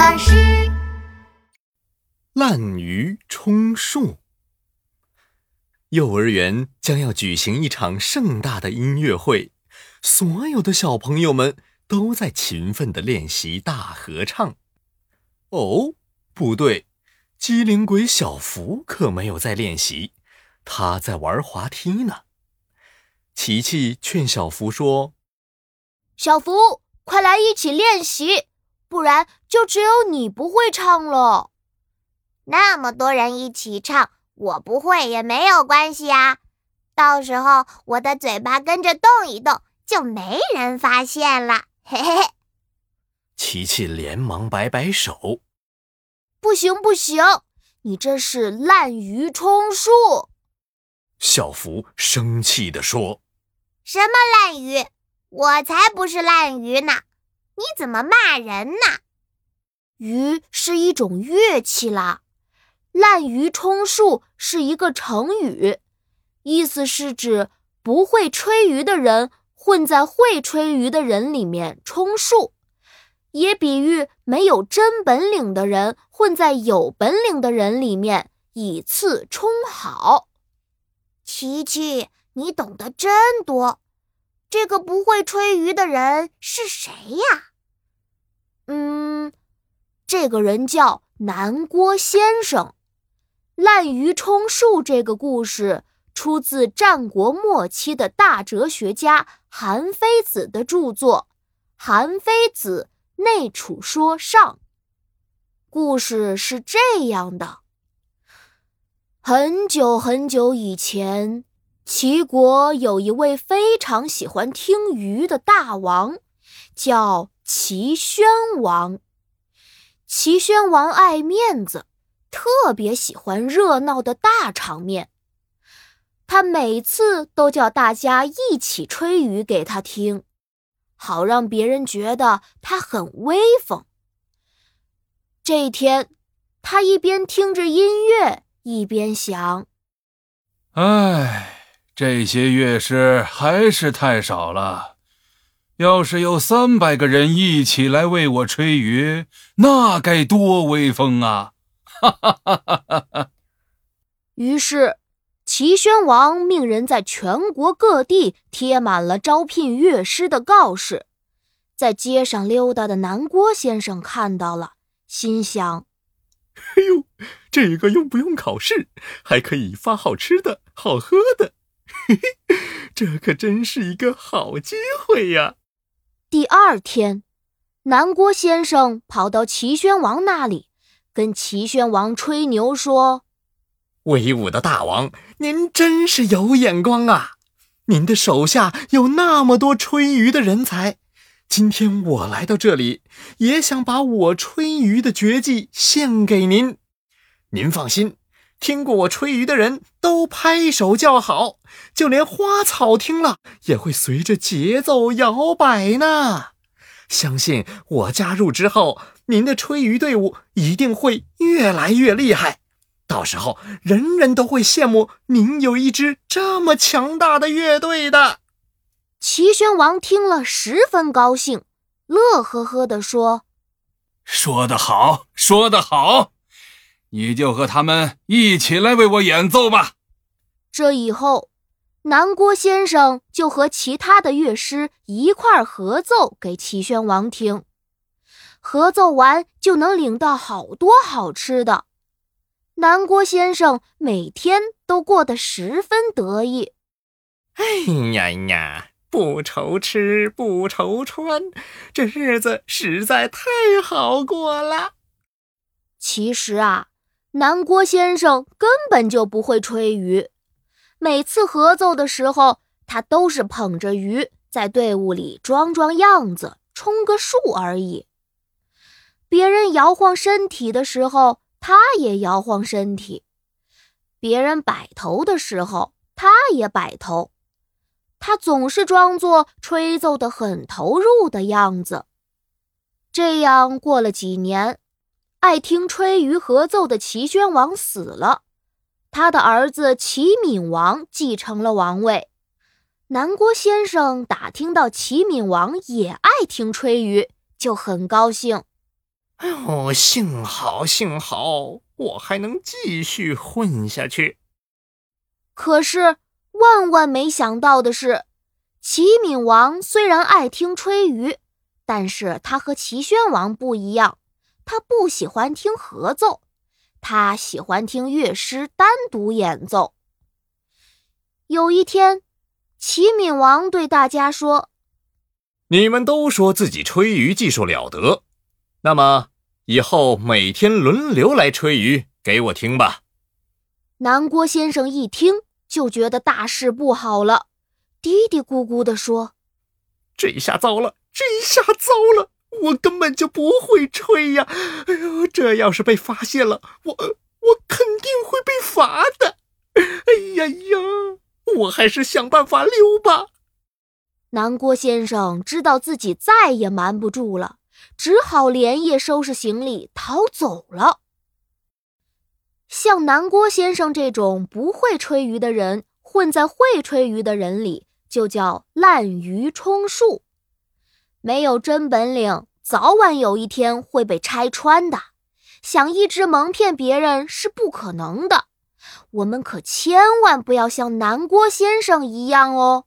巴士。滥竽充数。幼儿园将要举行一场盛大的音乐会，所有的小朋友们都在勤奋的练习大合唱。哦，不对，机灵鬼小福可没有在练习，他在玩滑梯呢。琪琪劝小福说：“小福，快来一起练习，不然就只有你不会唱了。那么多人一起唱。”我不会也没有关系啊，到时候我的嘴巴跟着动一动，就没人发现了。嘿嘿嘿！琪琪连忙摆摆手：“不行不行，你这是滥竽充数。”小福生气地说：“什么滥竽？我才不是滥竽呢！你怎么骂人呢？鱼是一种乐器啦。”滥竽充数是一个成语，意思是指不会吹竽的人混在会吹竽的人里面充数，也比喻没有真本领的人混在有本领的人里面以次充好。琪琪，你懂得真多。这个不会吹竽的人是谁呀？嗯，这个人叫南郭先生。滥竽充数这个故事出自战国末期的大哲学家韩非子的著作《韩非子内储说上》。故事是这样的：很久很久以前，齐国有一位非常喜欢听竽的大王，叫齐宣王。齐宣王爱面子。特别喜欢热闹的大场面，他每次都叫大家一起吹竽给他听，好让别人觉得他很威风。这一天，他一边听着音乐，一边想：“唉，这些乐师还是太少了。要是有三百个人一起来为我吹竽，那该多威风啊！”哈哈哈哈哈！于是，齐宣王命人在全国各地贴满了招聘乐师的告示。在街上溜达的南郭先生看到了，心想：“哎呦，这个用不用考试，还可以发好吃的好喝的，这可真是一个好机会呀！”第二天，南郭先生跑到齐宣王那里。跟齐宣王吹牛说：“威武的大王，您真是有眼光啊！您的手下有那么多吹竽的人才，今天我来到这里，也想把我吹竽的绝技献给您。您放心，听过我吹竽的人都拍手叫好，就连花草听了也会随着节奏摇摆呢。相信我加入之后。”您的吹竽队伍一定会越来越厉害，到时候人人都会羡慕您有一支这么强大的乐队的。齐宣王听了十分高兴，乐呵呵地说：“说得好，说得好，你就和他们一起来为我演奏吧。”这以后，南郭先生就和其他的乐师一块合奏给齐宣王听。合奏完就能领到好多好吃的，南郭先生每天都过得十分得意。哎呀呀，不愁吃不愁穿，这日子实在太好过了。其实啊，南郭先生根本就不会吹竽，每次合奏的时候，他都是捧着竽在队伍里装装样子，充个数而已。别人摇晃身体的时候，他也摇晃身体；别人摆头的时候，他也摆头。他总是装作吹奏的很投入的样子。这样过了几年，爱听吹竽合奏的齐宣王死了，他的儿子齐闵王继承了王位。南郭先生打听到齐闵王也爱听吹竽，就很高兴。哎呦，幸好幸好，我还能继续混下去。可是万万没想到的是，齐闵王虽然爱听吹竽，但是他和齐宣王不一样，他不喜欢听合奏，他喜欢听乐师单独演奏。有一天，齐闵王对大家说：“你们都说自己吹竽技术了得，那么……”以后每天轮流来吹竽给我听吧。南郭先生一听就觉得大事不好了，嘀嘀咕咕地说：“这下糟了，这下糟了！我根本就不会吹呀！哎呦，这要是被发现了，我我肯定会被罚的！哎呀呀，我还是想办法溜吧。”南郭先生知道自己再也瞒不住了。只好连夜收拾行李逃走了。像南郭先生这种不会吹竽的人，混在会吹竽的人里，就叫滥竽充数。没有真本领，早晚有一天会被拆穿的。想一直蒙骗别人是不可能的。我们可千万不要像南郭先生一样哦。